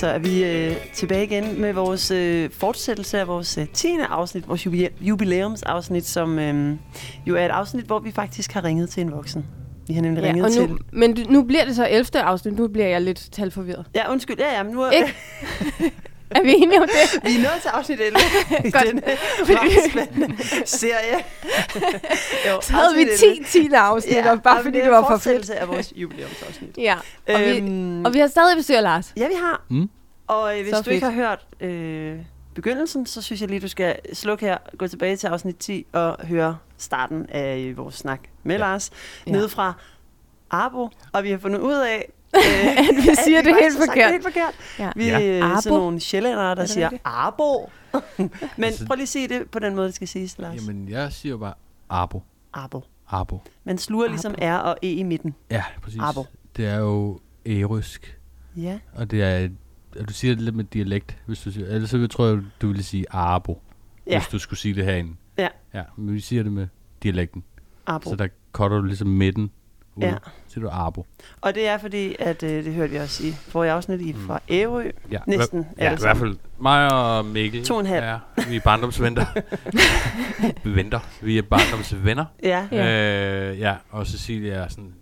så er vi øh, tilbage igen med vores øh, fortsættelse af vores øh, 10. afsnit, vores jubi- jubilæumsafsnit, som øh, jo er et afsnit, hvor vi faktisk har ringet til en voksen. Vi har nemlig Ja, ringet og til... nu, men nu bliver det så 11. afsnit. Nu bliver jeg lidt talforvirret. Ja, undskyld. Ja, ja, men nu Ikke? Er vi enige om det? vi er nået til afsnit 11 i Godt. denne spændende serie. jo, Så havde vi afsnit 10 10. afsnit, Ja, og bare og fordi det det var for fedt. af vores jubilæumsafsnit. Ja, og, vi, Øhm, og vi har stadig besøg af Lars. Ja, vi har. Mm. Og øh, hvis Så du ikke har fedt. hørt øh, begyndelsen, så synes jeg lige, du skal slukke her, gå tilbage til afsnit 10 og høre starten af vores snak med ja. Lars, Ja. nede fra Arbo. Og vi har fundet ud af, At vi siger det faktisk helt forkert. Det helt forkert. Ja. Vi Ja. er Arbo? sådan nogle sjællændere, der det siger rigtigt? Arbo. Men Altså- prøv lige at sige det på den måde, det skal siges, Lars. Jamen, jeg siger bare Arbo. Arbo. Arbo. Man sluger ligesom R og E i midten. Ja, præcis. Arbo. Det er jo ærysk, Ja. og det er, og du siger det lidt med dialekt, hvis du siger, ellers så tror jeg, du ville sige Arbo, Ja. hvis du skulle sige det herinde. Ja. Ja, men vi siger det med dialekten, Arbo. så der cutter du ligesom midten ud. Ja. Så siger du Arbo. Og det er fordi, at øh, det hørte vi også i forrige afsnit i fra Ærø. Ja, Næsten hva- Ja, i hvert fald mig og Mikkel. To og en halv. Ja, vi er barndomsvenner. vi venter. Vi er barndomsvenner. Ja. Ja. Øh, ja, og Cecilie er sådan,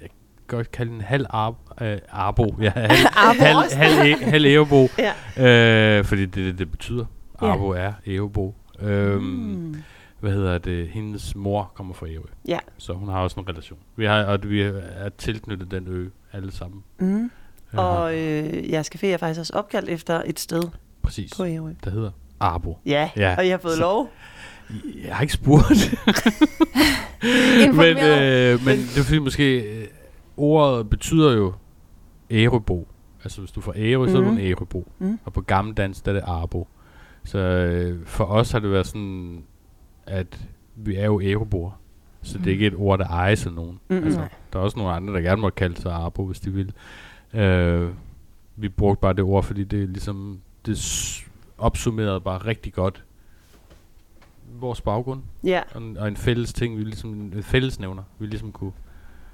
jeg kan godt kalde den halv arb, øh, arbo. Ja, halv, halv, halv, e, halv ævebo. Ja. Øh, fordi det er det, det betyder. Ja. Arbo er ævebo. Øhm, Mm. Hvad hedder det? Hendes mor kommer fra Ærø. Ja. Så hun har også en relation. Vi har, og vi er tilknyttet den ø alle sammen. Mm. Øh, Og øh, jeres café er faktisk også opkaldt efter et sted præcis. på Ærø. Der hedder Arbo. Ja, Ja, og I har fået så- lov. Jeg har ikke spurgt. men, øh, men det er fordi måske, øh, ordet betyder jo ærebo. Altså hvis du får ærø, så er du Mhm. en ærebo. Mm. Og på gammeldansk, der er det arbo. Så øh, for os har det været sådan, at vi er jo æreboer. Så det er ikke et ord, der ejes af nogen. Mm-mm. Altså, Nej. der er også nogle andre, der gerne må kalde sig arbo, hvis de vil. Øh, vi brugte bare det ord, fordi det er ligesom, det opsummerede bare rigtig godt vores baggrund Ja, og en, og en fælles ting, vi ligesom en fællesnævner, vi ligesom kunne,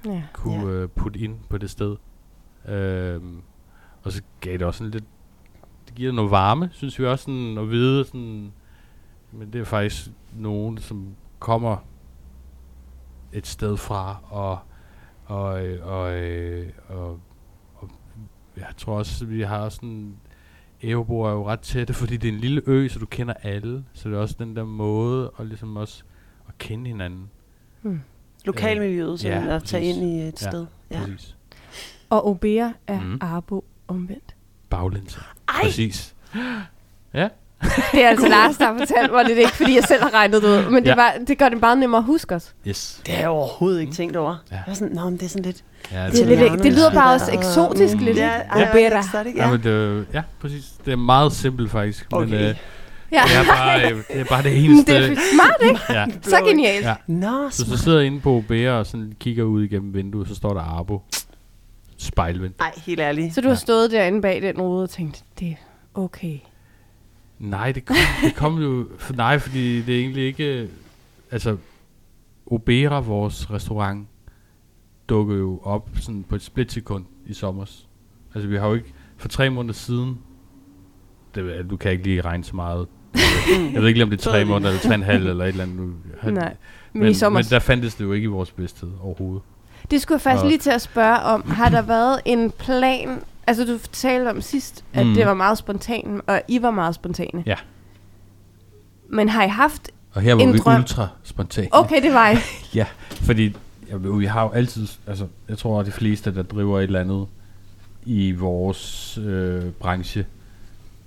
Ja. kunne Ja. øh, putte ind på det sted. Øhm, og så gav det også sådan lidt, det giver noget varme, synes vi også sådan, at vide sådan, men det er faktisk nogen, som kommer et sted fra, og, og, øh, og, øh, og, og jeg tror også, vi har sådan, Ævebo er jo ret tætte, fordi det er en lille ø, så du kender alle. Så det er også den der måde at ligesom også at kende hinanden. Hmm. lokalmiljøet, som ja, at tage ind i et Ja, sted. Ja. Præcis. Og Obea er Mhm. Arbo omvendt. Baglæns. Præcis. Ja. Det er altså Lars, der har fortalt mig det. Det er ikke, fordi jeg selv har regnet det ud. Men det, Ja. var, det gør det bare nemmere at huske os. Yes. det har jeg overhovedet ikke tænkt over. Ja. Jeg var sådan, Nå, men det er sådan lidt... Ja, Det, er lidt, det lyder ja. bare også eksotisk lidt. Ja, Ja, ja. men det, ja, præcis. Det er meget simpelt faktisk. Men, Okay. øh, Ja. det, er bare, øh, det er bare det eneste. Det er smart, ikke? ja. Så genialt. Ja. Nå, Så så sidder jeg inde på OBR og sådan kigger ud igennem vinduet, så står der Arbo. Spejlvendt. Nej, helt ærligt. Så du har Ja. stået derinde bag den rude og tænkt, det er okay. Nej, det kom, det kom jo... For, nej, fordi det er egentlig ikke... Altså, Obera, vores restaurant, dukkede jo op sådan på et splitsekund i sommer. Altså, vi har jo ikke... For tre måneder siden... Det, du kan ikke lige regne så meget. Jeg ved ikke lige, om det er tre måneder, eller tre og en halv, eller et eller andet. Nej. Men, men, i sommer, men der fandtes det jo ikke i vores bevidsthed overhovedet. det skulle jeg faktisk Og- lige til at spørge om. Har der været en plan? Altså, du talte om sidst, at Mm. det var meget spontan, og I var meget spontane. Ja. Men har I haft... Og her var En vi drøm. ultra spontane. Okay, det var I. Fordi ja, vi har jo altid, altså jeg tror at de fleste, der driver et eller andet i vores øh, branche,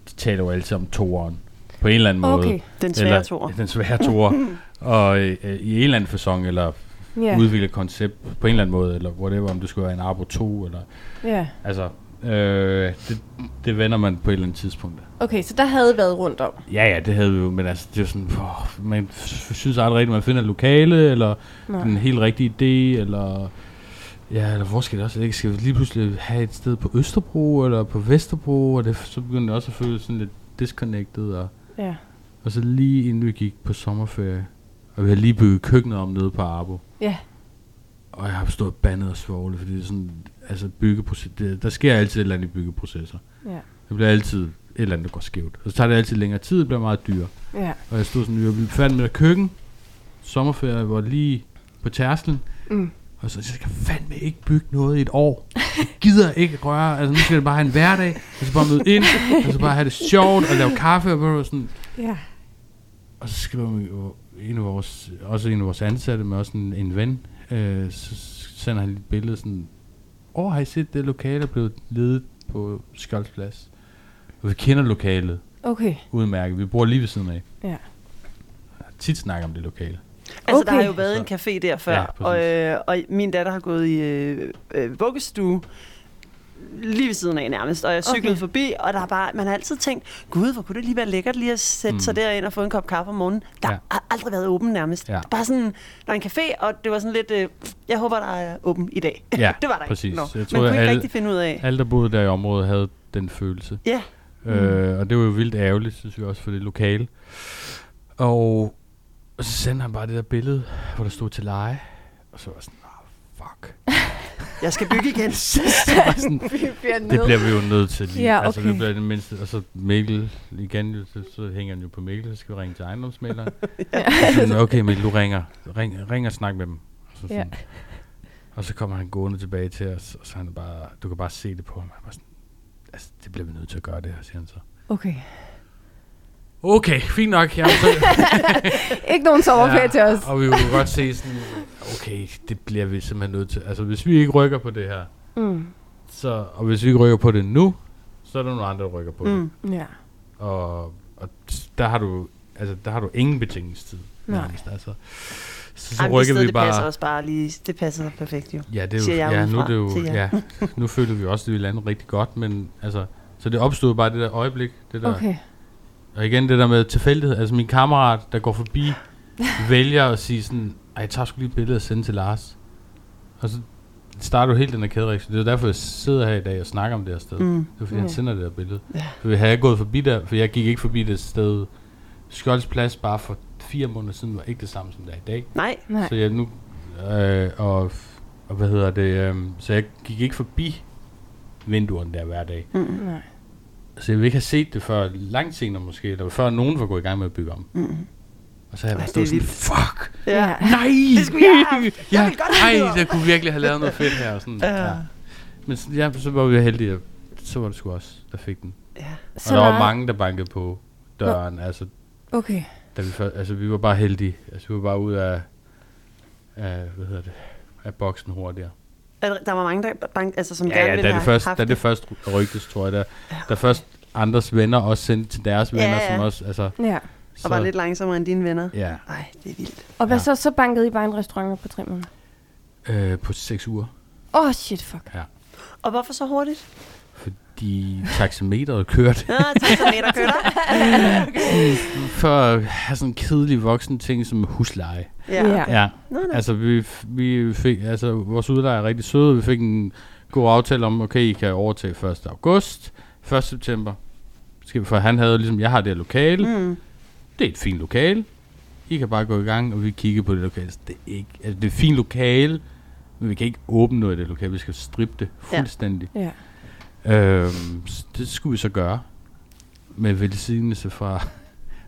de taler jo altid om toeren. På en eller anden måde. Okay, Den svære tor. Den svære toer. og øh, øh, i en eller anden fasong, eller ja. yeah. udvikle et koncept på en eller anden måde, eller whatever, om det skulle være en Arbo 2, eller ja. altså, øh, det, det vender man på et eller andet tidspunkt. Okay, så der havde I været rundt om. Ja, ja, det havde vi jo, men altså, det er jo sådan, åh, man synes aldrig rigtigt, man finder et lokale, eller Nej. den helt rigtige idé, eller... Ja, eller hvor skal det også ligge? Skal vi lige pludselig have et sted på Østerbro, eller på Vesterbro, og det, så begyndte det også at føle sådan lidt disconnected, og, Ja. og så lige inden vi gik på sommerferie, og vi havde lige bygget køkkenet om nede på Arbo, Ja. og jeg har stået bandet og svoglet, fordi det er sådan, altså byggeproces, det, der sker altid et eller andet i byggeprocesser. Ja. Det bliver altid et eller andet, der går skævt. Og så tager det altid længere tid, det bliver meget dyrere. Ja. Og jeg stod sådan, jeg blev færdig med køkken. Sommerferie var lige på tærsklen. Mm. Og så jeg skal fandme ikke bygge noget i et år. Jeg gider ikke røre. Altså nu skal det bare have en hverdag. Jeg skal bare møde ind. Jeg skal bare have det sjovt og lave kaffe. Og, bare sådan. Ja. og så skriver vi jo en af vores, også en af vores ansatte, men også en, en ven. Øh, så sender han et billede sådan. Åh, har I set det lokale er blevet ledet på Skjoldsplads? Og vi kender lokalet Okay. udmærket. Vi bor lige ved siden af. Ja. Jeg har tit snakket om det lokale. Altså, okay. der har jo været en café der før, Ja, ja, præcis. og, øh, og min datter har gået i øh, øh, vuggestue lige ved siden af nærmest, og jeg cyklede Okay. forbi, og der er bare, man har altid tænkt, gud, hvor kunne det lige være lækkert lige at sætte Mm. mm. sig derind og få en kop kaffe om morgenen. Der Ja. har aldrig været åben nærmest. Ja. Bare sådan, der er en café, og det var sådan lidt, øh, jeg håber, der er åben i dag. Ja, det var der præcis. ikke. Nå. Jeg Man tror, kunne ikke alle- rigtig finde ud af. Alle, der boede der i området, havde den følelse. Ja, Mm. Øh, og det var jo vildt ærgerligt, synes jeg også, for det lokale. Og, og så sendte han bare det der billede, hvor der stod til leje. Og så var jeg sådan, oh, fuck. jeg skal bygge igen. sådan, Vi bliver det bliver vi jo nødt til lige. Ja, Altså, okay. det bliver det mindste. Og så Mikkel, igen, så, så hænger han jo på Mikkel, så skal vi ringe til ejendomsmæleren. Ja. Sådan, okay Mikkel, du ringer. Ring, ring og snak med dem. Og så, Ja. sådan, og så kommer han gående tilbage til os, og så han bare, du kan bare se det på ham. Han var sådan, altså, det bliver vi nødt til at gøre det her, siger han så. Okay. Okay, fint nok. Jamen, så, Ikke nogen sommerferie ja. til os. Og vi kunne godt se sådan, okay, det bliver vi simpelthen nødt til. Altså, hvis vi ikke rykker på det her, Mm. så, og hvis vi ikke rykker på det nu, så er der nogle andre, der rykker på mm. det. Ja. Og, og der har du, altså, der har du ingen betingelsestid. Nej. nærmest, Altså. Så, så Ej, men det rykker sted, vi det passer bare. også bare lige, det passer perfekt jo. Ja, det er jo, jeg ja, nu, er det jo, til jer. ja, nu føler vi også, at vi landede rigtig godt, men altså, så det opstod bare det der øjeblik, det der, Okay. Og igen det der med tilfældighed. Altså min kammerat, der går forbi, vælger at sige sådan, ej, jeg tager sgu lige et billede og sende til Lars. Og så starter du helt den her kædereaktion. Det er derfor, jeg sidder her i dag og snakker om det her sted. Mm. Mm. Det er fordi, Ja. han sender det her billede. Ja. For havde jeg gået forbi der, for jeg gik ikke forbi det sted. Skjolds plads bare for fire måneder siden var ikke det samme, som det er i dag. Nej, Nej. Så jeg nu, øh, og, og hvad hedder det, øh, så jeg gik ikke forbi vinduerne der hver dag. mm. Nej. Så jeg vil ikke have set det før langt senere måske, eller før nogen var gået i gang med at bygge om. Mm. Og så har jeg er sådan, vildt. fuck, ja. nej! Det skulle jeg have. Jeg ja, ville godt have ej, det. jeg kunne virkelig have lavet noget fedt her. Og sådan, Ja. ja. Men så, ja, så var vi heldige, at så var det sgu også, der fik den. ja. Og der var der- mange, der bankede på døren. Altså, Okay. da vi, før, altså, vi var bare heldige. Altså, vi var bare ud af, af hvad hedder det, af boksen hurtigere. Er der- var mange, der bank, altså, som Ja, gerne ja, ville det, have først, haft da det først rygtes, tror jeg, der, Ja. der først andres venner også sendte til deres venner, Ja, ja. som også, altså, Ja. Og var lidt langsommere end dine venner. Ja, Nej, det er vildt. Og hvad Ja. så? Så bankede I bare en restaurant på tre måneder? øh, på seks uger. Åh, oh, shit, fuck. Og hvorfor så hurtigt? Fordi taxameteret kørte. Ja, taxameter kører For at have sådan en kedelig voksen ting som husleje. Ja. Ja. Ja, Nå, nå. altså vi, vi fik, altså vores udlejer er rigtig søde. Vi fik en god aftale om, okay, I kan overtage 1. august, 1. september. Skal vi, for han havde ligesom, jeg har det her lokale. Mm. Det er et fint lokale. I kan bare gå i gang, og vi kigger på det lokale. Så det er ikke, altså det er et fint lokale, men vi kan ikke åbne noget i det lokale. Vi skal strippe det Ja. fuldstændig. Ja. Øhm, s- det skulle vi så gøre. Med velsignelse fra,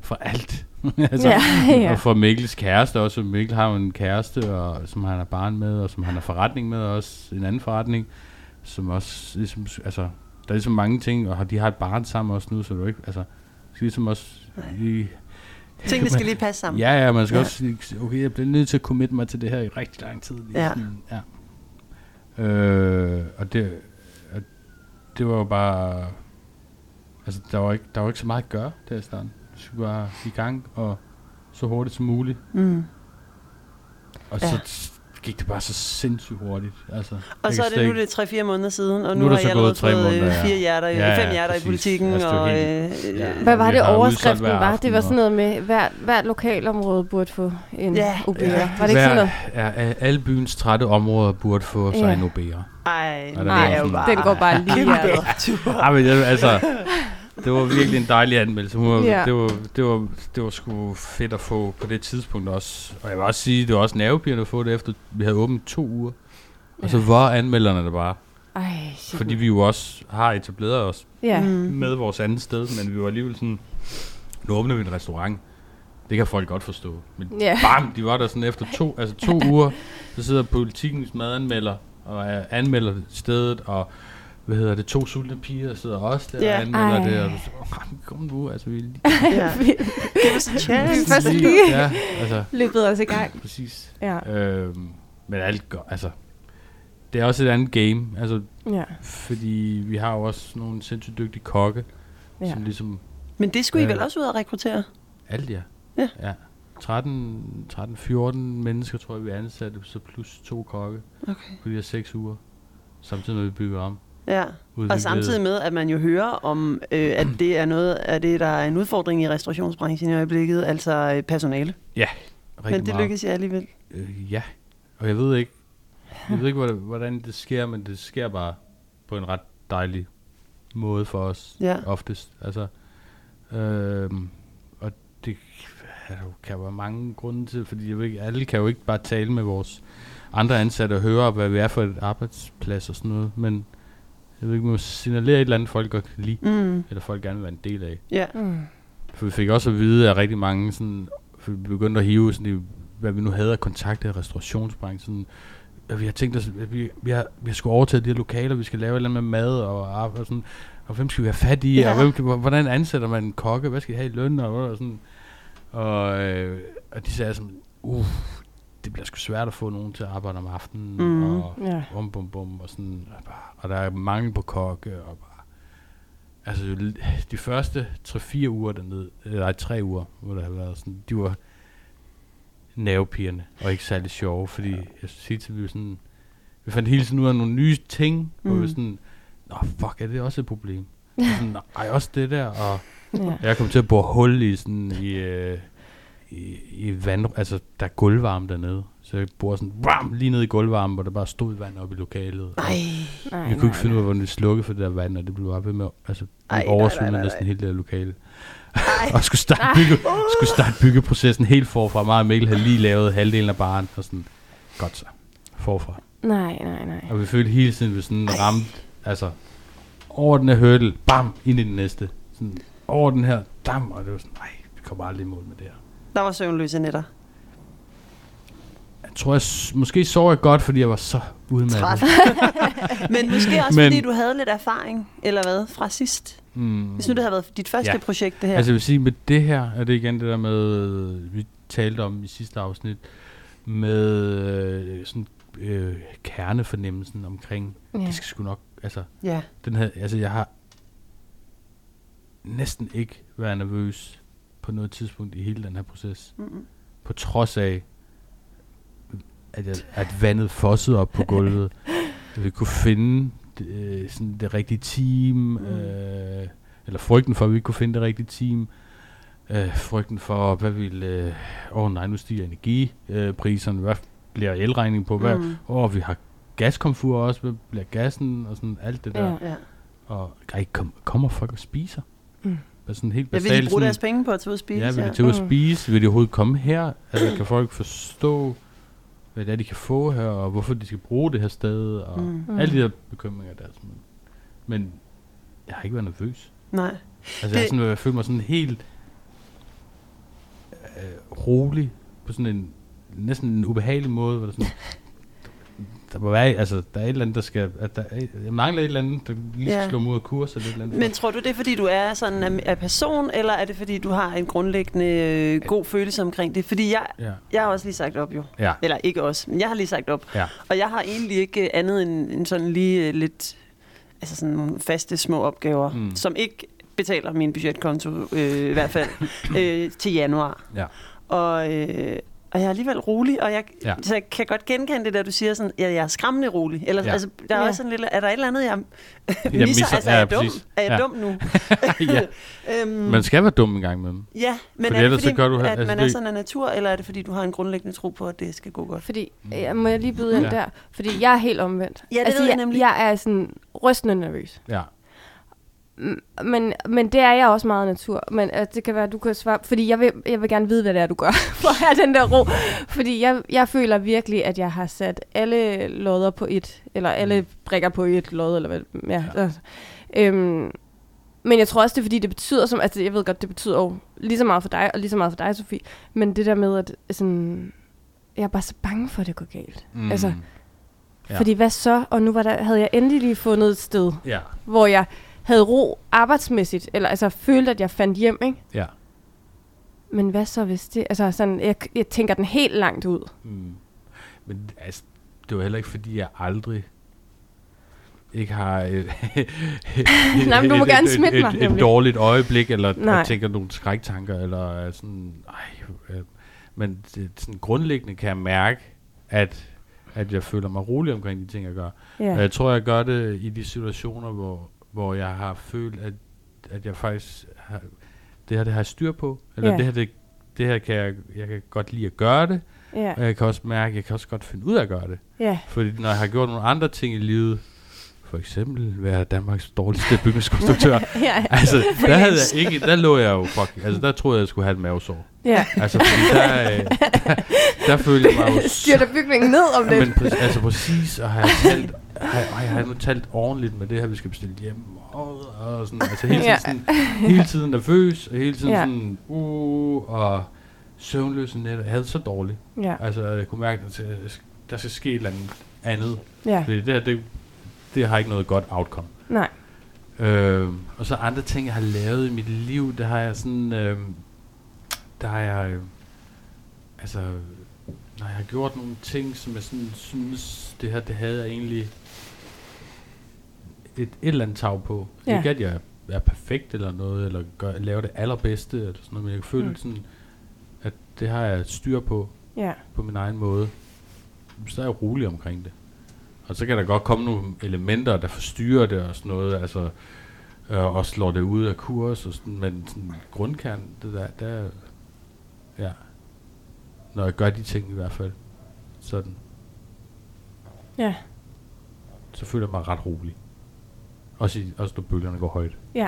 fra alt. altså, Ja, ja. Og fra Mikkels kæreste også. Mikkel har jo en kæreste, og, som han har barn med, og som han har forretning med også. En anden forretning. Som også, ligesom, altså, der er ligesom mange ting, og har- de har et barn sammen også nu, så du ikke, altså, skal ligesom også lige, Tingene skal lige passe sammen. Ja, ja, man skal Ja. også okay, jeg bliver nødt til at committe mig til det her i rigtig lang tid. Lige Ja. Sådan, ja. Øh, og det, og det var jo bare, altså der var ikke, der var ikke så meget at gøre der i starten. Bare i gang, og så hurtigt som muligt. Mm. Og Ja. så gik det bare så sindssygt hurtigt. Altså, Og så er det nu det er 3-4 måneder siden, og Nu nu, er der har jeg gået allerede tre fået måneder, ja. fire hjerter, Ja, ja, fem hjerter i præcis. politikken. Altså, og, helt- øh, Ja. øh, Hvad var det overskriften var? Det var sådan noget med, hvert, hvert lokalområde burde få en Ja, OB'er. ja. Var det ikke sådan noget? Ja, alle byens trætte områder burde få sig Ja. en OB'er. Ej, bare... Den går bare lige hjertet. Ja, men altså, det var virkelig en dejlig anmeldelse. Hun var, Ja. det, var, det, var, det var sgu fedt at få på det tidspunkt også. Og jeg vil også sige, det var også nervepirrende at få det efter, vi havde åbent to uger. Og så var anmelderne der bare. Ej, shit. Fordi vi jo også har etableret os Ja. Med vores andet sted, men vi var alligevel sådan, nu åbner vi en restaurant. Det kan folk godt forstå. Men Ja. bam, de var der sådan efter to, altså to uger, så sidder politikens madanmelder og er, anmelder stedet, og hvad hedder det, to sultne piger sidder også der Ja. og anmelder Ej. det, og du siger, "Åh, kom nu, altså vi er lige, Ja. Give us a chance. Først lige ja, altså, løbet os i gang. præcis. Ja. Øhm, men alt går, altså, det er også et andet game, altså, Ja. fordi vi har jo også nogle sindssygt dygtige kokke, ja. Ja. som ligesom Men det skulle I Ja. vel også ud at rekruttere? Alt, ja. Ja. ja. 13, 13, 14 mennesker, tror jeg, vi ansatte, så plus to kokke Okay. på de her seks uger. Samtidig med, at vi bygger om. Ja. Udviklede- Og samtidig med, at man jo hører om, øh, at det er noget af det, der er en udfordring i restaurationsbranchen i øjeblikket, altså øh, personale. Rigtig Men det meget. lykkes jeg alligevel. Øh, ja. Og jeg ved ikke, jeg ved ikke, hvordan, det sker, men det sker bare på en ret dejlig måde for os. Ja. Oftest. Altså, øhm, og det kan være mange grunde til, fordi jeg ved ikke, alle kan jo ikke bare tale med vores andre ansatte og høre, hvad vi er for et arbejdsplads og sådan noget, men jeg ved ikke, må signalere et eller andet, folk godt kan lide, Mm. eller folk gerne vil være en del af. Ja. Mm. For vi fik også at vide, at rigtig mange sådan, for vi begyndte at hive sådan, i, hvad vi nu havde af kontakter i restaurationsbranchen. At vi har tænkt os, at vi, vi, har, vi har skulle overtage de her lokaler, vi skal lave et eller andet med mad og, og sådan. Og hvem skal vi have fat i? Ja. Og hvem, kan- hvordan ansætter man en kokke? Hvad skal de have i løn? Og, og sådan. Og, øh, og de sagde sådan, uh, det bliver sgu svært at få nogen til at arbejde om aftenen. Mhm. Og, Ja. bum, bum, bum, og sådan, og, bare, og der er mangel på kokke, og bare, altså de første 3-4 uger dernede, eller nej, 3 uger, hvor der har været sådan, de var nervepirrende, og ikke særlig sjove, fordi jeg skal sige til, vi var sådan, vi fandt hele tiden ud af nogle nye ting, hvor vi Mm. var sådan, nå fuck, er det også et problem? Og sådan, nej, også det der, og Ja. jeg kom til at bore hul i sådan, i, øh, i, i vand, altså der er gulvvarme dernede, så jeg borer sådan, bam, lige ned i gulvvarmen, hvor der bare stod vand op i lokalet. og- Ej. Nej, jeg kunne ikke finde ud af, hvordan vi slukkede for det der vand, og det blev bare ved med, altså, Ej, vi nej, oversvømmede nej, nej, næsten nej. hele det der lokale. og skulle starte, bygge, skulle starte byggeprocessen helt forfra. Mig og Mikkel havde lige lavet halvdelen af baren, og sådan, godt så, forfra. Nej, nej, nej. Og vi følte hele tiden, at vi sådan ramte, altså, over den her hurdle, bam, ind i den næste. Sådan, over den her, dam, og det var sådan, nej, vi kommer aldrig i mål med det her. Der var søvnløse nætter. Jeg tror, jeg, måske sov jeg godt, fordi jeg var så Træt. udmattet. Men måske også, Men- fordi du havde lidt erfaring, eller hvad, fra sidst. Mm. Hvis nu det havde været dit første Ja. projekt, det her. Altså jeg vil sige, med det her, er det igen det der med, vi talte om i sidste afsnit, med øh, sådan øh, kernefornemmelsen omkring. Ja. det skal sgu nok, altså, ja. den her, altså jeg har næsten ikke været nervøs på noget tidspunkt i hele den her proces. Mm-mm. På trods af, at, jeg, at vandet fossede op på gulvet. at vi kunne finde det, øh, sådan det rigtige team, Mm. øh, eller frygten for, at vi ikke kunne finde det rigtige team. Øh, frygten for, hvad ville... Øh, åh oh, nej, nu stiger energipriserne. Øh, priserne. hvad bliver elregningen på? Hvad, Mm. Åh, oh, vi har gaskomfur også. Hvad bliver gassen? Og sådan alt det der. Ja. Ja. Og ej, kom, kommer folk og spiser? Mm. Altså sådan helt Jeg vil basalt. de bruge sådan- deres penge på at tage ud og spise. Ja, vil de tage ud og Mm. spise? Vil de overhovedet komme her? Altså, kan folk forstå, hvad det er, de kan få her, og hvorfor de skal bruge det her sted, og Mm. mm. alle de der bekymringer der. Sådan. Men jeg har ikke været nervøs. Nej. Altså, det... Det- jeg, sådan, jeg føler mig sådan helt øh, rolig, på sådan en næsten en ubehagelig måde, hvor der sådan, der må være, altså, der er et eller andet, der skal, at der er, jeg mangler et eller andet, der lige skal Ja. slå ud af kurs, eller et eller andet. Men tror du det er, fordi du er sådan af, af person, eller er det, fordi du har en grundlæggende øh, god følelse omkring det? Fordi jeg, ja, jeg har også lige sagt op jo. ja, Eller ikke også, men jeg har lige sagt op. ja. Og jeg har egentlig ikke øh, andet end, end sådan lige øh, lidt altså sådan nogle faste små opgaver, mm. som ikke betaler min budgetkonto, øh, i hvert fald, øh, til januar. Ja. Og, øh, og jeg er alligevel rolig, og jeg, Ja. ja. så jeg kan godt genkende det, der du siger sådan, ja, jeg er skræmmende rolig. Eller, Ja. ja. altså, der er Ja. også sådan lidt, er der et eller andet, jeg misser? misser- altså, er ja, jeg dum? præcis. Er jeg Ja. dum nu? ja. øhm, Man skal være dum en gang med dem. ja, men Fordi er det ellers så fordi, gør du- at altså, man er sådan af natur, eller er det fordi, du har en grundlæggende tro på, at det skal gå godt? Fordi, jeg må jeg lige byde ind Ja. der? Fordi jeg er helt omvendt. Ja, det altså, ved jeg jeg, nemlig. jeg er sådan rystende nervøs. Ja. Mm, Men, men det er jeg også meget natur. Men uh, det kan være, at du kan svare. Fordi jeg vil, jeg vil gerne vide, hvad det er, du gør, for at have den der ro. Fordi jeg, jeg føler virkelig, at jeg har sat alle lodder på et. Eller alle brikker på et lod, eller hvad. Ja. Ja. ja. Øhm, men jeg tror også, det er fordi, det betyder som... Altså, jeg ved godt, det betyder jo lige så meget for dig, og lige så meget for dig, Sofie. Men det der med, at sådan... Jeg er bare så bange for, at det går galt. Mm. Altså, ja. Fordi hvad så? Og nu var der, havde jeg endelig lige fundet et sted, Ja, hvor jeg havde ro arbejdsmæssigt, eller altså følte, at jeg fandt hjem, ikke? ja. Men hvad så hvis det, altså sådan, jeg, jeg tænker den helt langt ud. Mm. Men altså, det var heller ikke, fordi jeg aldrig ikke har et, Nej, men du må et, gerne smitte mig, et, et dårligt øjeblik, eller Nej. tænker nogle skræktanker, eller er sådan, ej, øh, men det, sådan grundlæggende kan jeg mærke, at, at jeg føler mig rolig omkring de ting, jeg gør. Ja. Og jeg tror, jeg gør det i de situationer, hvor, hvor jeg har følt, at, at jeg faktisk har, det her, det har jeg styr på, eller Ja. det her, det, det her kan jeg, jeg kan godt lide at gøre det, Ja, og jeg kan også mærke, at jeg kan også godt finde ud af at gøre det. ja, Fordi når jeg har gjort nogle andre ting i livet, for eksempel være Danmarks dårligste bygningskonstruktør, ja, altså, der, havde jeg ikke, der lå jeg jo fucking, altså der troede jeg, jeg skulle have et mavesår. ja. Altså, fordi der, øh, der, der følte jeg mig jo Styrter bygningen ned om lidt. men altså præcis, og har jeg talt, jeg- ej, jeg har nu talt ordentligt med det her, vi skal bestille hjem, og, og sådan, altså hele tiden, sådan, hele tiden nervøs, og hele tiden Ja. sådan, uh, og søvnløse nætter. Jeg havde det så dårligt. Ja, Altså, jeg kunne mærke, at der- der skal ske et eller andet andet. ja, Fordi det her, det, det har ikke noget godt outcome. nej. Øh, og så andre ting, jeg har lavet i mit liv, der har jeg sådan, øh, der har jeg, øh, altså, når jeg har gjort nogle ting, som jeg sådan synes, det her, det havde jeg egentlig et, et eller andet tag på. Ja. Ikke at jeg er perfekt eller noget, eller gør, laver det allerbedste, eller sådan noget, men jeg føler Mm. mm. sådan, at det har jeg styr på, Ja, på min egen måde. Så er jeg rolig omkring det. Og så kan der godt komme nogle elementer, der forstyrrer det og sådan noget, altså, øh, og slår det ud af kurs, og sådan, men sådan grundkern, det der, der, er- ja, når jeg gør de ting i hvert fald, sådan, ja, så føler jeg mig ret rolig. Også, i, også når bølgerne går højt. ja,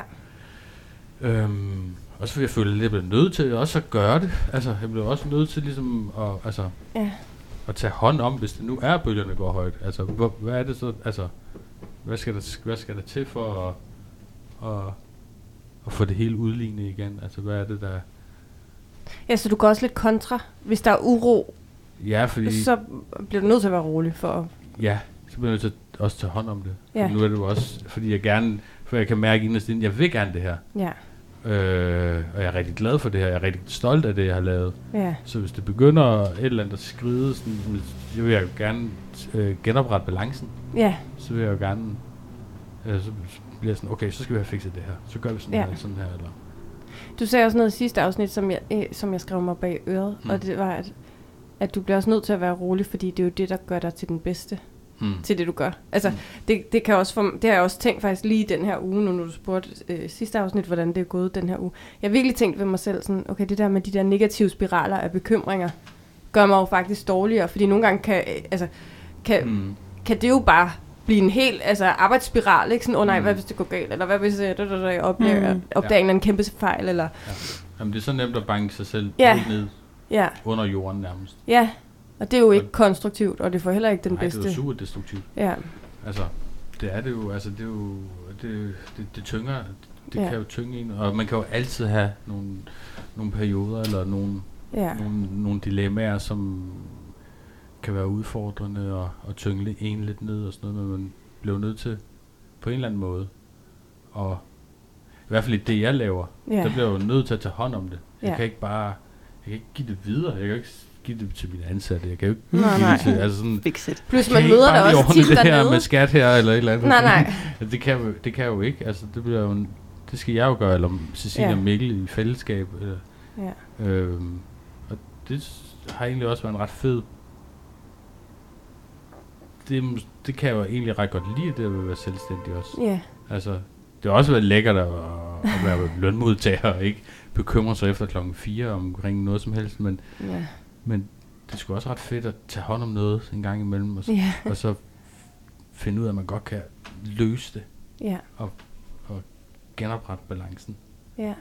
Øhm, også fordi jeg føler, at jeg bliver nødt til også at gøre det. Altså, jeg bliver også nødt til ligesom at, altså, ja, at tage hånd om, hvis det nu er, at bølgerne går højt. Altså, hvor, hvad er det så, altså, hvad skal der, hvad skal der til for at, at, at få det hele udlignet igen? Altså, hvad er det, der... ja, så du går også lidt kontra. Hvis der er uro, Ja, fordi... så bliver du nødt til at være rolig for at Ja, jeg nødt til at også tage hånd om det. Ja. Nu er det jo også, fordi jeg gerne, for jeg kan mærke inderst inden, jeg vil gerne det her. Ja, Øh, og jeg er rigtig glad for det her. Jeg er rigtig stolt af det, jeg har lavet. ja, Så hvis det begynder et eller andet at skride, sådan, så vil jeg jo gerne øh, genoprette balancen. ja, Så vil jeg jo gerne, øh, så bliver sådan, okay, så skal vi have fikset det her. Så gør vi sådan Ja. her, sådan her, eller... Du sagde også noget i sidste afsnit, som jeg, øh, som jeg skrev mig bag øret. Mm. og det var, at, at du bliver også nødt til at være rolig, fordi det er jo det, der gør dig til den bedste Mm. til det, du gør. Altså, Mm. det, det, kan også for, det har jeg også tænkt faktisk lige den her uge, nu når du spurgte øh, sidste afsnit, hvordan det er gået den her uge. Jeg har virkelig tænkt ved mig selv, sådan, okay, det der med de der negative spiraler af bekymringer, gør mig jo faktisk dårligere, fordi nogle gange kan, øh, altså, kan, Mm. kan det jo bare blive en helt altså, arbejdsspiral, ikke? Sådan, åh oh, nej, Mm. hvad hvis det går galt, eller hvad hvis øh, da, da, da, jeg opdager, Mm. opdager en eller anden kæmpe fejl, eller Jamen, det er så nemt at banke sig selv Ja. helt ned ja, under jorden nærmest. ja. Og det er jo ikke Og- konstruktivt, og det får heller ikke den Nej, bedste. det er jo super destruktivt. Ja, Altså, det er det jo, altså det er jo, det, det, det tynger, det Ja. ja. kan jo tynge en, og man kan jo altid have nogle, nogle perioder, eller nogle, ja, nogle, nogle dilemmaer, som kan være udfordrende og, og tynge en lidt ned og sådan noget, men man bliver nødt til på en eller anden måde, og i hvert fald i det, jeg laver, ja, der bliver jeg jo nødt til at tage hånd om det. Jeg Ja. kan ikke bare, jeg kan ikke give det videre, jeg kan ikke give det til mine ansatte, jeg kan jo ikke Nej, give nej. det til, altså sådan, Fix it. Plus man møder lige også tit det her dernede. med skat her, eller et eller andet. Nej, nej. Det kan, jo- det kan jeg jo ikke. Altså, det bliver jo en, det skal jeg jo gøre, eller Cecilia Ja. ja. Mikkel i fællesskab. Eller, Ja. øhm, og det har egentlig også været en ret fed... Det, det kan jeg jo egentlig ret godt lide, det at være selvstændig også. Ja, Altså, det har også været lækkert at, at være lønmodtager og ikke bekymre sig efter klokken 4 omkring noget som helst, men, ja, men det er sgu også ret fedt at tage hånd om noget en gang imellem, og, så- ja, og så finde ud af, at man godt kan løse det. ja, genoprette balancen. Ja.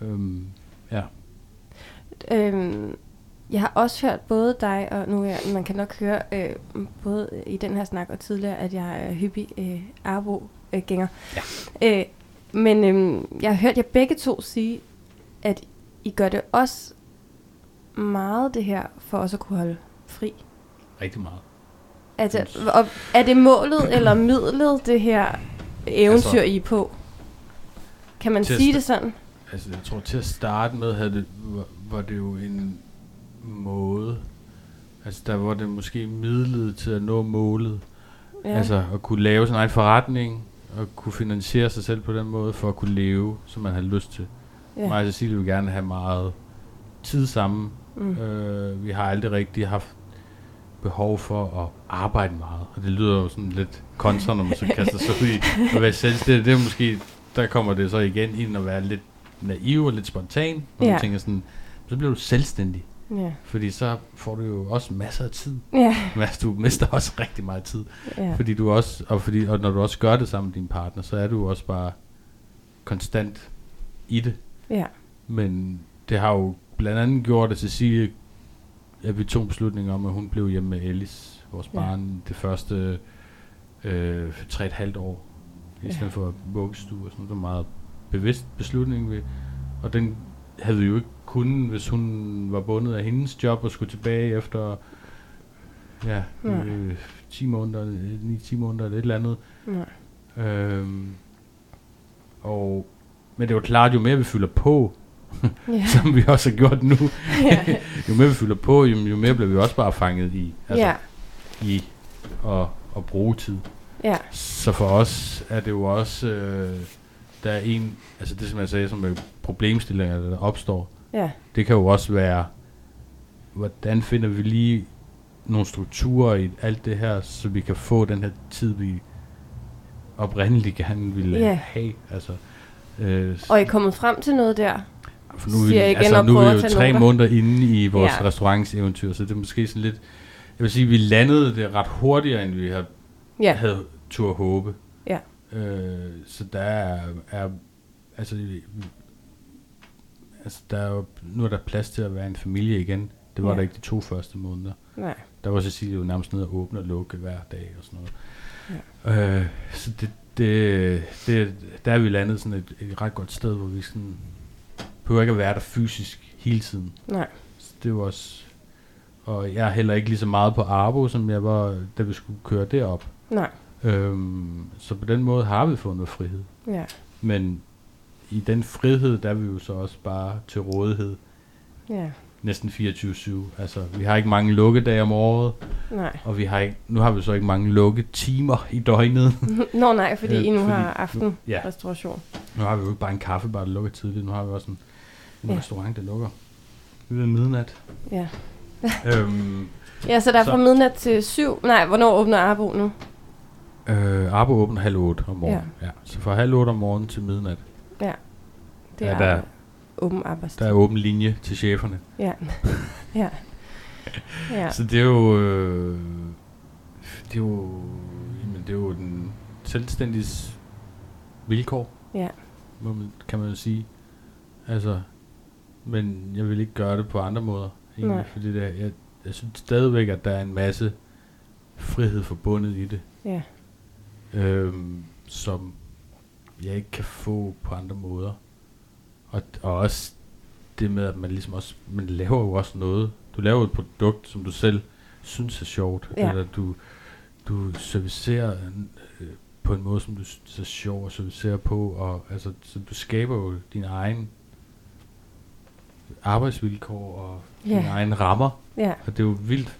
Øhm, ja. Øhm, jeg har også hørt både dig, og nu er man kan nok høre øh, både i den her snak og tidligere, at jeg er hyppig øh, Arbo-gænger. Ja. Øh, men øh, jeg har hørt jer begge to sige, at I gør det også meget det her, for os at kunne holde fri. Rigtig meget. Altså, og er det målet eller midlet, det her eventyr, altså, I er på? Kan man sige det sådan? Altså, jeg tror til at starte med, havde det, var, var det jo en måde, altså der var det måske midlet til at nå målet. Ja. Altså at kunne lave sin egen forretning, og kunne finansiere sig selv på den måde, for at kunne leve, som man havde lyst til. Ja. Mig og Cecilie vil gerne have meget tid sammen. Mm. Øh, vi har aldrig rigtig haft behov for at arbejde meget. Og det lyder jo sådan lidt kontra, når man så kaster sig ud i at være selvstændig. Det er måske, der kommer det så igen ind og være lidt naiv og lidt spontan. Og Ja. man tænker sådan, så bliver du selvstændig. Ja. Fordi så får du jo også masser af tid. Ja. Men du mister også rigtig meget tid. Ja. Fordi du også, og, fordi, og når du også gør det sammen med din partner, så er du også bare konstant i det. Ja. Men det har jo blandt andet gjort, at Cecilie, at vi tog en beslutning om, at hun blev hjemme med Ellis, vores Ja. barn, det første øh, tre et halvt år, i Ja. stedet for vuggestue og sådan noget. Det var meget bevidst beslutning, vi, og den havde vi jo ikke kunnet, hvis hun var bundet af hendes job og skulle tilbage efter ja, Nej. øh, 10 måneder, 9-10 måneder eller et eller andet. Nej. Øhm, og, men det er jo klart, jo mere vi fylder på, Ja. som vi også har gjort nu, ja. jo mere vi fylder på, jo, jo mere bliver vi også bare fanget i, altså, ja. i at, at bruge tid. Ja. Så for os er det jo også, øh, der er en, altså det som jeg sagde, som er problemstillinger, der opstår, Ja. det kan jo også være, hvordan finder vi lige nogle strukturer i alt det her, så vi kan få den her tid, vi oprindeligt gerne ville Ja. have. Altså, øh, Og I er kommet frem til noget der? For nu er siger igen altså, og nu er vi at jo tre noter. måneder inde i vores Ja. restaurantseventyr, så det er måske sådan lidt... Jeg vil sige, vi landede det ret hurtigere, end vi havde, Ja. havde tur håbe. Ja. Øh, så der er, er altså, altså der er jo, nu er der plads til at være en familie igen. Det var Ja. der ikke de to første måneder. Nej. Der var Cecilie jo nærmest nede og åbne og lukke hver dag og sådan noget. Ja. Øh, så det, det, det, der er vi landet sådan et, et ret godt sted, hvor vi sådan behøver ikke at være der fysisk hele tiden. Nej. Så det var også... Og jeg er heller ikke lige så meget på Arbo, som jeg var, da vi skulle køre derop. Nej. Øhm, så på den måde har vi fået noget frihed. Ja. Men i den frihed, der er vi jo så også bare til rådighed Ja. næsten 24-7. Altså, vi har ikke mange lukkedage om året, Nej. og vi har ikke, nu har vi så ikke mange lukketimer i døgnet. Nå nej, fordi Øh, I nu fordi har nu- aftenrestauration. Ja. Nu har vi jo ikke bare en kaffebar, der lukker tidligt. Nu har vi også en, en Ja. ja. restaurant, der lukker ved midnat. Ja. øhm, Ja, så der er Så- fra midnat til syv. Nej, hvornår åbner Arbo nu? øh, Arbo åbner halv otte om morgenen. Ja. ja. Så fra halv otte om morgenen til midnat, Det Ja, er der- åben arbejdstid. der er åben linje til cheferne. Ja. ja. Ja. Så det er jo... Øh, det er jo... Jamen, det er jo den selvstændiges vilkår, Ja. må man, kan man jo sige. Altså, men jeg vil ikke gøre det på andre måder. Egentlig, Nej. fordi det, jeg, jeg synes stadigvæk, at der er en masse frihed forbundet i det, Ja. øhm, som jeg ikke kan få på andre måder. Og, og også det med, at man ligesom også, man laver jo også noget. Du laver et produkt, som du selv synes er sjovt. Ja. Eller du, du servicerer øh, på en måde, som du synes er sjov at servicere på. Og, altså, så du skaber jo dine egne arbejdsvilkår og Ja. dine egne rammer. Ja. Og det er jo vildt.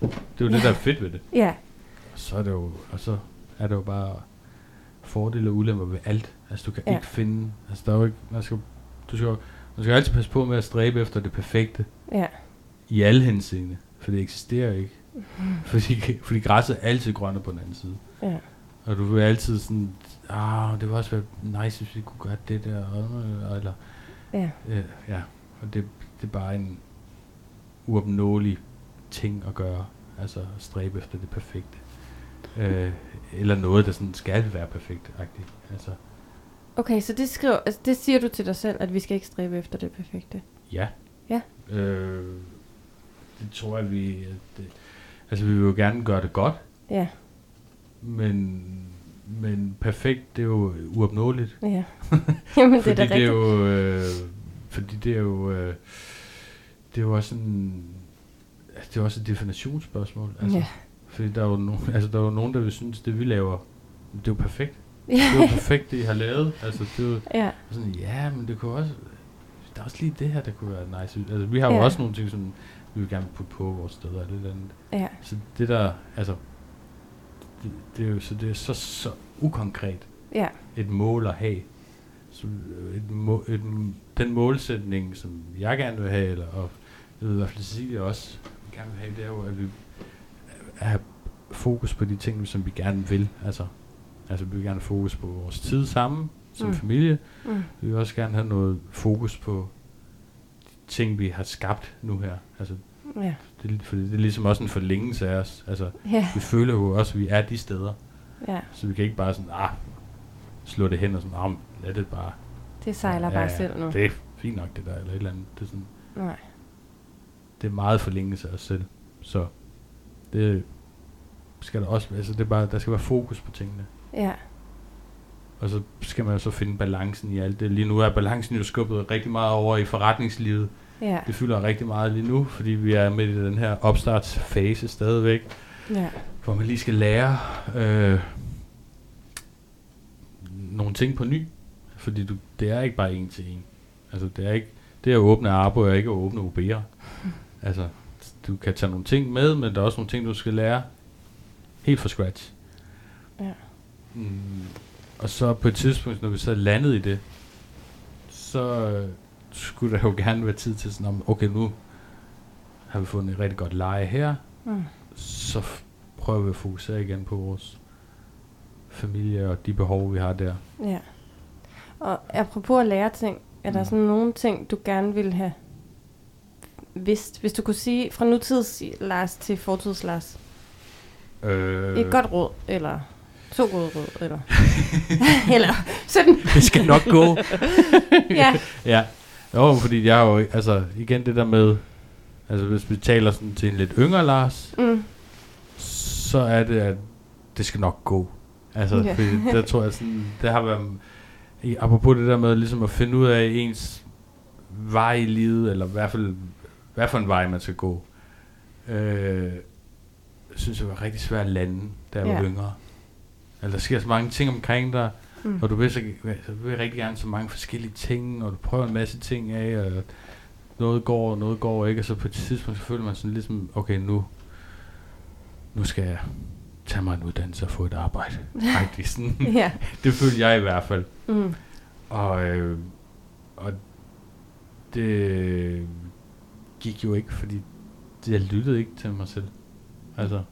Det er jo det, Ja. der er fedt ved det. Ja. Og så er det jo, og så er det jo bare fordele og ulemper ved alt. Altså du kan Ja. ikke finde, altså der er jo ikke, man skal, du skal, man skal altid passe på med at stræbe efter det perfekte Ja. i alle henseende, for det eksisterer ikke. Fordi, fordi græsset er altid grønne på den anden side. Ja. Og du vil altid sådan, ah, det ville også være nice, hvis vi kunne gøre det der, eller, Ja. øh, ja, og det, det er bare en uopnåelig ting at gøre, altså at stræbe efter det perfekte. Øh, eller noget, der sådan skal være perfekt, -agtigt. Altså, Okay, så det, skriver, altså det siger du til dig selv, at vi skal ikke stræbe efter det perfekte. Ja. Ja. Øh, det tror jeg, vi... at Det, altså, vi vil jo gerne gøre det godt, Ja, men, men perfekt, det er jo uopnåeligt. ja. Jamen, det er da det er rigtigt. jo... Øh, fordi det er jo... Øh, det er jo også sådan... altså, Det er jo også et definitionsspørgsmål. Altså, Ja. Fordi der er, jo nogen, altså, der er jo nogen, der vil synes, det vi laver, det er jo perfekt. Ja. Det er jo perfekt, det I har lavet. Altså, det er jo ja, sådan, ja, men det kunne også... Der er også lige det her, der kunne være nice. Altså, vi har jo Ja. også nogle ting, som vi vil gerne putte på vores steder. Eller et eller andet. ja, Så det der, altså... Det, det er jo så, det er så, så ukonkret ja, et mål at have. Øh, et må, et, den målsætning, som jeg gerne vil have, eller, og jeg ved i hvert fald Cecilia også gerne vil have, det er jo, at vi have fokus på de ting, som vi gerne vil. Altså, altså vi vil gerne have fokus på vores tid sammen, som Mm. familie. mm, Vi vil også gerne have noget fokus på de ting, vi har skabt nu her. Altså, ja, det, er- fordi det er ligesom også en forlængelse af os. Altså, ja, vi føler jo også, at vi er de steder. ja. Så vi kan ikke bare sådan, ah, slå det hen og sådan, ah, lad det bare. Det sejler bare selv nu. Det er fint nok det der, eller et eller andet. Det er, sådan, Nej. det er meget forlængelse af os selv. Så det skal der også, altså det er bare, der skal være fokus på tingene. Ja, Og så skal man jo så finde balancen i alt det. Lige nu er balancen jo skubbet rigtig meget over i forretningslivet. ja, Det fylder rigtig meget lige nu, fordi vi er midt i den her opstartsfase stadigvæk, ja, hvor man lige skal lære øh, nogle ting på ny. Fordi du, det er ikke bare en til en. Altså det er ikke, det at åbne Arbo er ikke at åbne OB'er. Altså, du kan tage nogle ting med, men der er også nogle ting, du skal lære helt fra scratch. Ja. Mm, og så på et tidspunkt, når vi så landet i det, så øh, skulle der jo gerne være tid til sådan, okay, nu har vi fundet et rigtig godt leje her, mm, så f- prøver vi at fokusere igen på vores familie og de behov, vi har der. ja. Og apropos at lære ting, er der Mm. sådan nogle ting, du gerne ville have vidst? Hvis du kunne sige fra nutids Lars til fortids Lars. Øh, Et godt råd, eller to gode råd, eller... eller sådan. det skal nok gå. Ja, ja. Jo, fordi jeg har jo, altså igen det der med, altså hvis vi taler sådan til en lidt yngre Lars, mm, så er det, at det skal nok gå. Altså, Ja. fordi der tror jeg sådan, det har været, apropos det der med ligesom at finde ud af ens vej i livet, eller i hvert fald, hvad for en vej man skal gå, øh, synes jeg var rigtig svært at lande, da jeg Ja. var yngre. Altså, der sker så mange ting omkring dig, mm, og du vil, så, så vil rigtig gerne så mange forskellige ting, og du prøver en masse ting af, og noget går, og noget går ikke, og så på et tidspunkt, så føler man sådan ligesom, okay, nu, nu skal jeg tage mig en uddannelse og få et arbejde. Rigtig sådan. ja, Det følte jeg i hvert fald. mm, Og, øh, og det gik jo ikke, fordi jeg lyttede ikke til mig selv. Altså,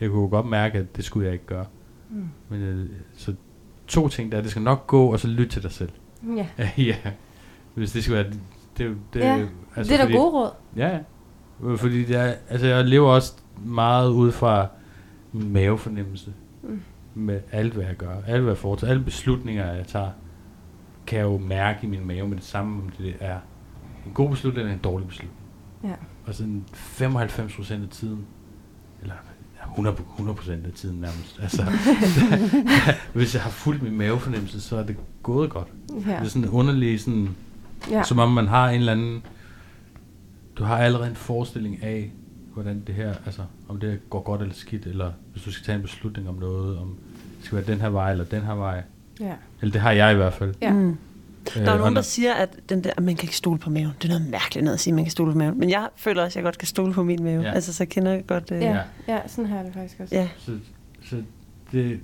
jeg kunne godt mærke, at det skulle jeg ikke gøre. mm, Men øh, så to ting der, det skal nok gå, og så lytte til dig selv. ja. ja, hvis det skal være... Det, det, Ja, altså det er da gode råd. Ja, Fordi det er, altså jeg lever også meget ud fra mavefornemmelse. Mm. Med alt, hvad jeg gør. Alt, hvad jeg foretager. Alle beslutninger, jeg tager, kan jeg jo mærke i min mave med det samme, om det er en god beslutning eller en dårlig beslutning. Ja. Og sådan 95% af tiden, eller ja, 100%, 100% af tiden nærmest. Altså, hvis jeg har fulgt min mavefornemmelse, så er det gået godt. Ja, Det er sådan underlig, sådan, ja. som om man har en eller anden, du har allerede en forestilling af, hvordan det her, altså om det går godt eller skidt, eller hvis du skal tage en beslutning om noget, om det skal være den her vej eller den her vej. ja. Eller det har jeg i hvert fald. Ja. Mm. Der er Øh, og nogen, når- der siger, at, den der, at man kan ikke stole på maven. Det er noget mærkeligt noget at sige, at man kan stole på maven. Men jeg føler også, at jeg godt kan stole på min mave. Ja. Altså, så kender jeg godt... Øh, Ja, ja. sådan har jeg det faktisk også. ja. Så, så det,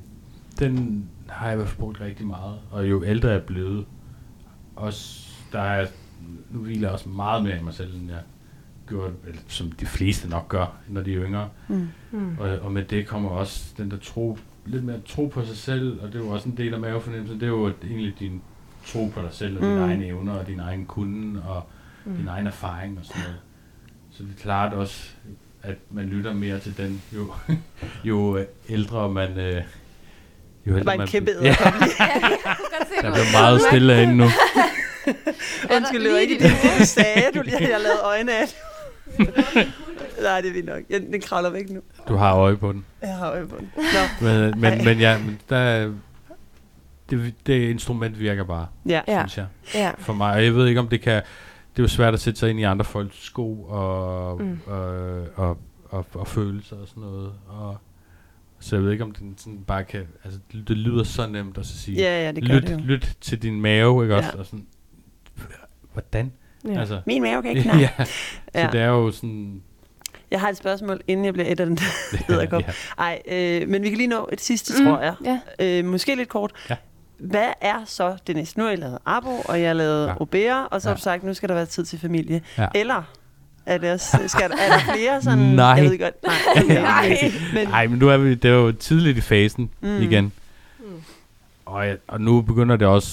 den har jeg i hvert fald brugt rigtig meget. Og jo ældre jeg er blevet, også, der er nu hviler jeg også meget mere i mig selv, end jeg gjorde, eller, som de fleste nok gør, når de er yngre. Mm. Mm. Og, og med det kommer også den der tro, lidt mere tro på sig selv, og det er jo også en del af mavefornemmelsen, det er jo at egentlig din tro på dig selv, og dine Mm. egne evner, og din egen kunde, og Mm. din egen erfaring og sådan noget. Så det er klart også, at man lytter mere til den, jo, jo øh, ældre man, øh, Jo Det var en man- kæmpe Ja, der blev meget stille herinde nu. Undskyld, det var ikke det, du sagde. Du lige jeg lavede øjne af. Nej, det er vildt nok. Jeg, den kravler væk nu. Du har øje på den. Jeg har øje på den. Nå. Men, men, Ej. men ja, men der, det, det instrument virker bare, Ja. Synes jeg. Ja. For mig. Og jeg ved ikke, om det kan... Det er jo svært at sætte sig ind i andre folks sko og, Mm. og, og, og, og følelser og sådan noget. Og, så jeg ved ikke, om den sådan bare kan... Altså, det, det lyder så nemt at så sige... Ja, ja, det gør lyt, det jo. lyt til din mave, ikke Ja. også? Og sådan, hvordan? Ja. Altså, Min mave kan ikke knap. ja, så Ja. det er jo sådan... Jeg har et spørgsmål, inden jeg bliver et af den der æderkop. ja. Ej, øh, men vi kan lige nå et sidste, Mm, tror jeg. Ja. Øh, måske lidt kort. Ja. Hvad er så det næste? Nu har jeg lavet Abo, og jeg har lavet ja. Ja. Aubert, og så har Ja. du sagt, nu skal der være tid til familie. Ja. Eller er, det også, skal der, er der flere sådan... Nej. Jeg ved godt. Nej, okay. Nej. Men, Ej, men nu er vi, det er jo tidligt i fasen mm. igen. Mm. Og, jeg, og nu begynder det også,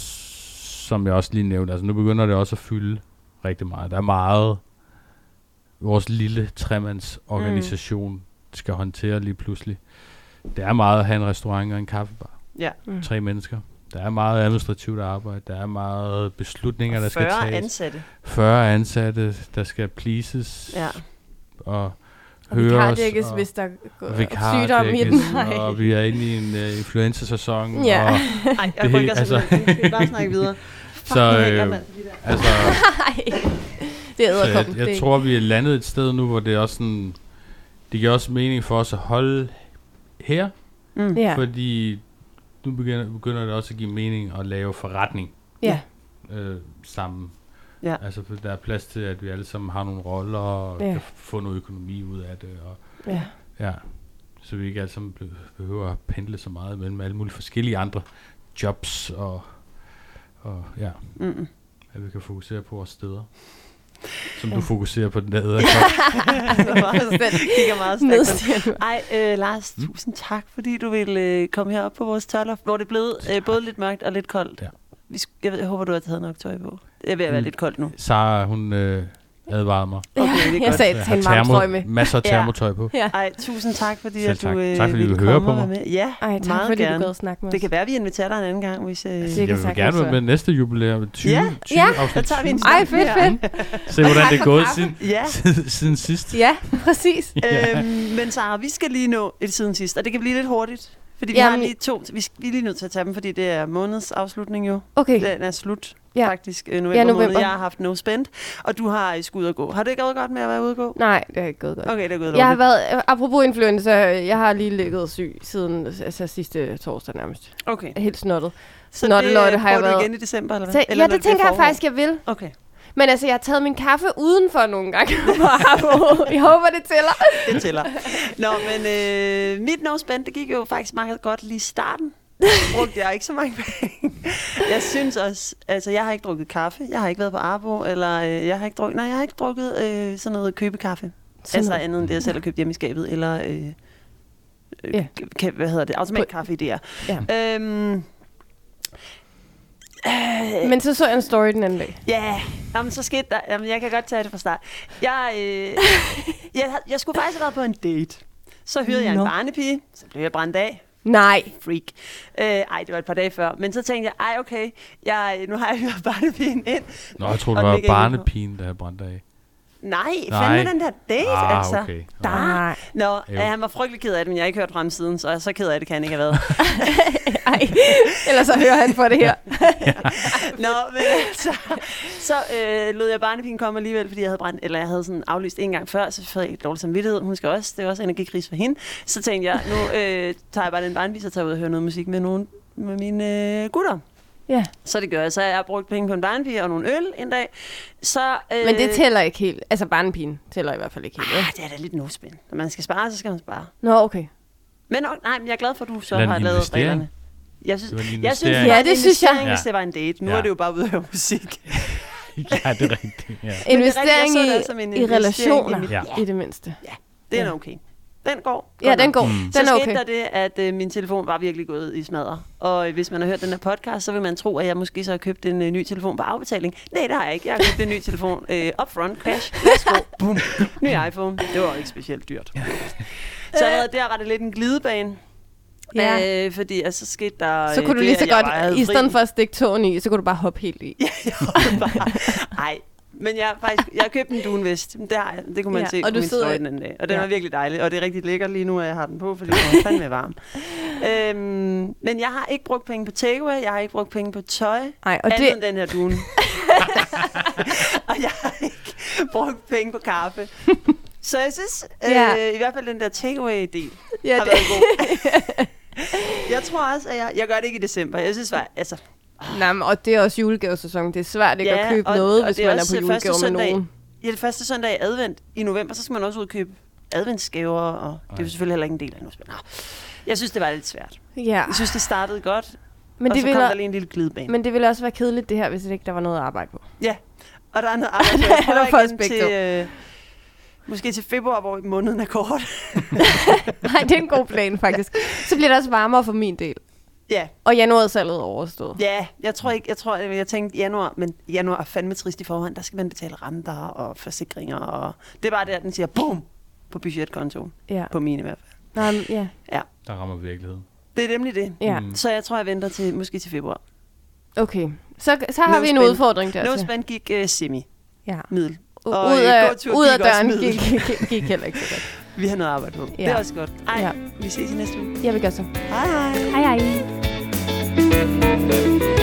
som jeg også lige nævnte, altså nu begynder det også at fylde rigtig meget. Der er meget, vores lille tremandsorganisation mm. skal håndtere lige pludselig. Det er meget at have en restaurant og en kaffebar. Ja. Mm. Tre mennesker. Der er meget administrativt arbejde. Der er meget beslutninger, der skal 40 tages. ansatte. 40 ansatte, der skal pleases Ja. og høres. vikardækkes, og- hvis der går sygdom i den. Nej. og vi er inde i en uh, influenza-sæson. Ja. Og, Ej, jeg rykker er-. Altså, vi bare snakke videre. så øh, altså. Det er så jeg, jeg tror, vi er landet et sted nu, hvor det er også sådan, det giver også mening for os at holde her, Mm. Ja. fordi nu begynder, begynder det også at give mening at lave forretning Ja. øh, sammen. Ja. Altså, for der er plads til, at vi alle sammen har nogle roller, og ja. kan få noget økonomi ud af det, og Ja. Ja, så vi ikke alle sammen be- behøver at pendle så meget mellem alle mulige forskellige andre jobs, og, og ja, Mm. at vi kan fokusere på vores steder. Som du fokuserer på den der æderkop. Kigger meget stærkt. Ej, øh, Lars, Mm. tusind tak, fordi du ville øh, komme herop på vores tørloft, hvor det er blevet øh, både lidt mørkt og lidt koldt. Ja. Jeg, ved, jeg håber, du har taget nok tøj på. Det er ved at være Mm. lidt koldt nu. Sara, hun øh, advarede mig. Okay, det er jeg godt. sagde, tag en varm trøje med. Masser af Ja. termotøj på. Ja. Ej, tusind tak, fordi Selv at du øh, Tak, fordi du ville vil høre komme på og mig. med. Ja, Ej, tak meget fordi gerne. du gad snakke med os. Det kan være, at vi inviterer dig en anden gang, hvis... Øh... Det Jeg vil sagtens gerne være være. med næste jubilæum. 20, Ja, 20 ja, afsnit så tager vi en 20. Ej, fedt, fedt. Se, hvordan det er gået siden, Ja, siden, siden sidst. Ja, præcis. Ja. øhm, men Sara, vi skal lige nå et siden sidst, og det kan blive lidt hurtigt. Fordi vi har Jamen- lige to, vi, vi er lige nødt til at tage dem, fordi det er månedsafslutning jo. Okay. Den er slut Ja. faktisk, øh, november, Ja, november. måned. Jeg har haft no spend, og du har skulle ud og gå. Har det ikke gået godt med at være ude og gå? Nej, det er ikke gået godt. Okay, det er gået Jeg har været, apropos influenza, jeg har lige ligget syg siden altså, sidste torsdag nærmest. Okay. Helt snottet. Så Nå, det det, har jeg været. igen i december, eller hvad? Så, eller ja, det bliver tænker jeg faktisk, jeg vil. Okay, Men altså, jeg har taget min kaffe udenfor nogle gange på. Jeg håber, det tæller. det tæller. Nå, men øh, mit no spend, det gik jo faktisk meget godt lige i starten. brugte jeg ikke så mange penge. Jeg synes også, altså jeg har ikke drukket kaffe, jeg har ikke været på Arbo, eller øh, jeg har ikke drukket, nej, jeg har ikke drukket øh, sådan noget købekaffe. Sådan altså noget. andet end det, jeg selv har købt hjemme i skabet, eller øh, øh, kan, hvad hedder det, automatkaffe i DR. Ja. Øhm, øh, Men så så jeg en story den anden dag. Ja, jamen, så skete der. Jamen, jeg kan godt tage det fra start. Jeg, øh, jeg, jeg skulle faktisk have været på en date. Så hyrede jeg en barnepige, så blev jeg brændt af. Nej. Freak. Øh, ej, det var et par dage før. Men så tænkte jeg, ej okay, jeg, nu har jeg hyret barnepigen ind. Nå, jeg troede, Og det var barnepigen, der brændte af. Nej, Nej. fandme den der date, Ah, altså. okay. Der. Nej. Nå, Jo. øh, han var frygtelig ked af det, men jeg har ikke hørt fra ham siden, så så ked af det kan han ikke have været. Ej. Ellers så hører han for det her. Nå, men altså, så øh, lod jeg barnepigen komme alligevel, fordi jeg havde brændt, eller jeg havde sådan aflyst en gang før, så fik jeg dårlig samvittighed. Hun skal også, det er også energikris for hende. Så tænkte jeg, nu øh, tager jeg bare den barnepige, så tager jeg ud og hører noget musik med nogle med mine øh, gutter. Ja. Så det gør jeg. Så jeg har brugt penge på en barnepige og nogle øl en dag. Så, øh, Men det tæller ikke helt. Altså, barnepigen tæller i hvert fald ikke helt. Ah, det er da lidt no-spin. Når man skal spare, så skal man spare. Nå, okay. Men nej, men jeg er glad for, at du så en har lavet investering. reglerne. Jeg synes, Det var en jeg synes, det Ja, en det synes jeg. hvis Ja. det var en date. Nu Ja. er det jo bare at høre musik. ja, det er rigtigt. Ja. Investering jeg så det i, som en i investering i relationer, mit- Ja. i det mindste. Det er Ja. ja. okay. Den går. Ja, den går. Mm. Den Så er skete okay. der det, at øh, min telefon var virkelig gået i smadret. Og øh, hvis man har hørt den her podcast, så vil man tro, at jeg måske så har købt en øh, ny telefon på afbetaling. Nej, det har jeg ikke. Jeg har købt en ny telefon øh, upfront, cash, værsgo, boom. Ny iPhone. Det var ikke specielt dyrt. Så allerede der var det lidt en glidebane. Ja. Øh, fordi altså, så skete der... Så øh, kunne du det, lige så jeg godt, i stedet for at stikke tåen i, så kunne du bare hoppe helt i. jeg hoppede bare. Ej, men jeg, har faktisk, jeg har købt en dunvest. Det, har jeg, det kunne man Ja, se på min story den anden dag. Og den Ja. var virkelig dejlig. Og det er rigtig lækkert lige nu, at jeg har den på, fordi den er fandme varm. øhm, men jeg har ikke brugt penge på takeaway. Jeg har ikke brugt penge på tøj. Nej, og Og det, andet end den her dune. og jeg har ikke brugt penge på kaffe. Så jeg synes, Ja. øh, i hvert fald den der takeaway-del ja, har det, været god. jeg tror også, at jeg, jeg gør det ikke i december. Jeg synes bare, altså, nej, men, og det er også julegavesæson. Det er svært ikke Ja, at købe og- noget, og hvis det er man er også på første julegave med søndag. nogen. Ja, det første søndag i advent i november, så skal man også ud og købe adventsgaver, og det er jo Ej. selvfølgelig heller ikke en del af noget. Nå, jeg synes, det var lidt svært. Ja, Jeg synes, det startede godt, men og det, så kom ville, der lige en lille glidebane. men det ville også være kedeligt det her, hvis ikke der var noget at arbejde på. Ja, og der er noget arbejde. Det er Jeg prøver der begge til, øh, måske til februar, hvor måneden er kort. Nej, det er en god plan faktisk. Så bliver det også varmere for min del. Ja, Og januarsalget er overstået. ja, jeg tror ikke, jeg tror, jeg tænkte januar, men januar er fandme trist i forvejen. Der skal man betale renter og forsikringer, og det er bare der, den siger BOOM! på budgetkontoen. Ja. På min i hvert fald. Nå, men, ja. Der rammer virkeligheden. Det er nemlig det. ja. Mm. Så jeg tror, jeg venter til måske til februar. Okay. Så, så har No vi en spin. udfordring der. No spend gik uh, semi. Ja. Middel. U- Og, ud øh, af, ud af døren gik, gik, gik heller ikke så godt. Vi har noget at arbejde på. Ja. Det Ja. er også godt. Ej, Ja. ja. vi ses i næste uge. Jeg vil gøre så. Hej hej. Hej hej.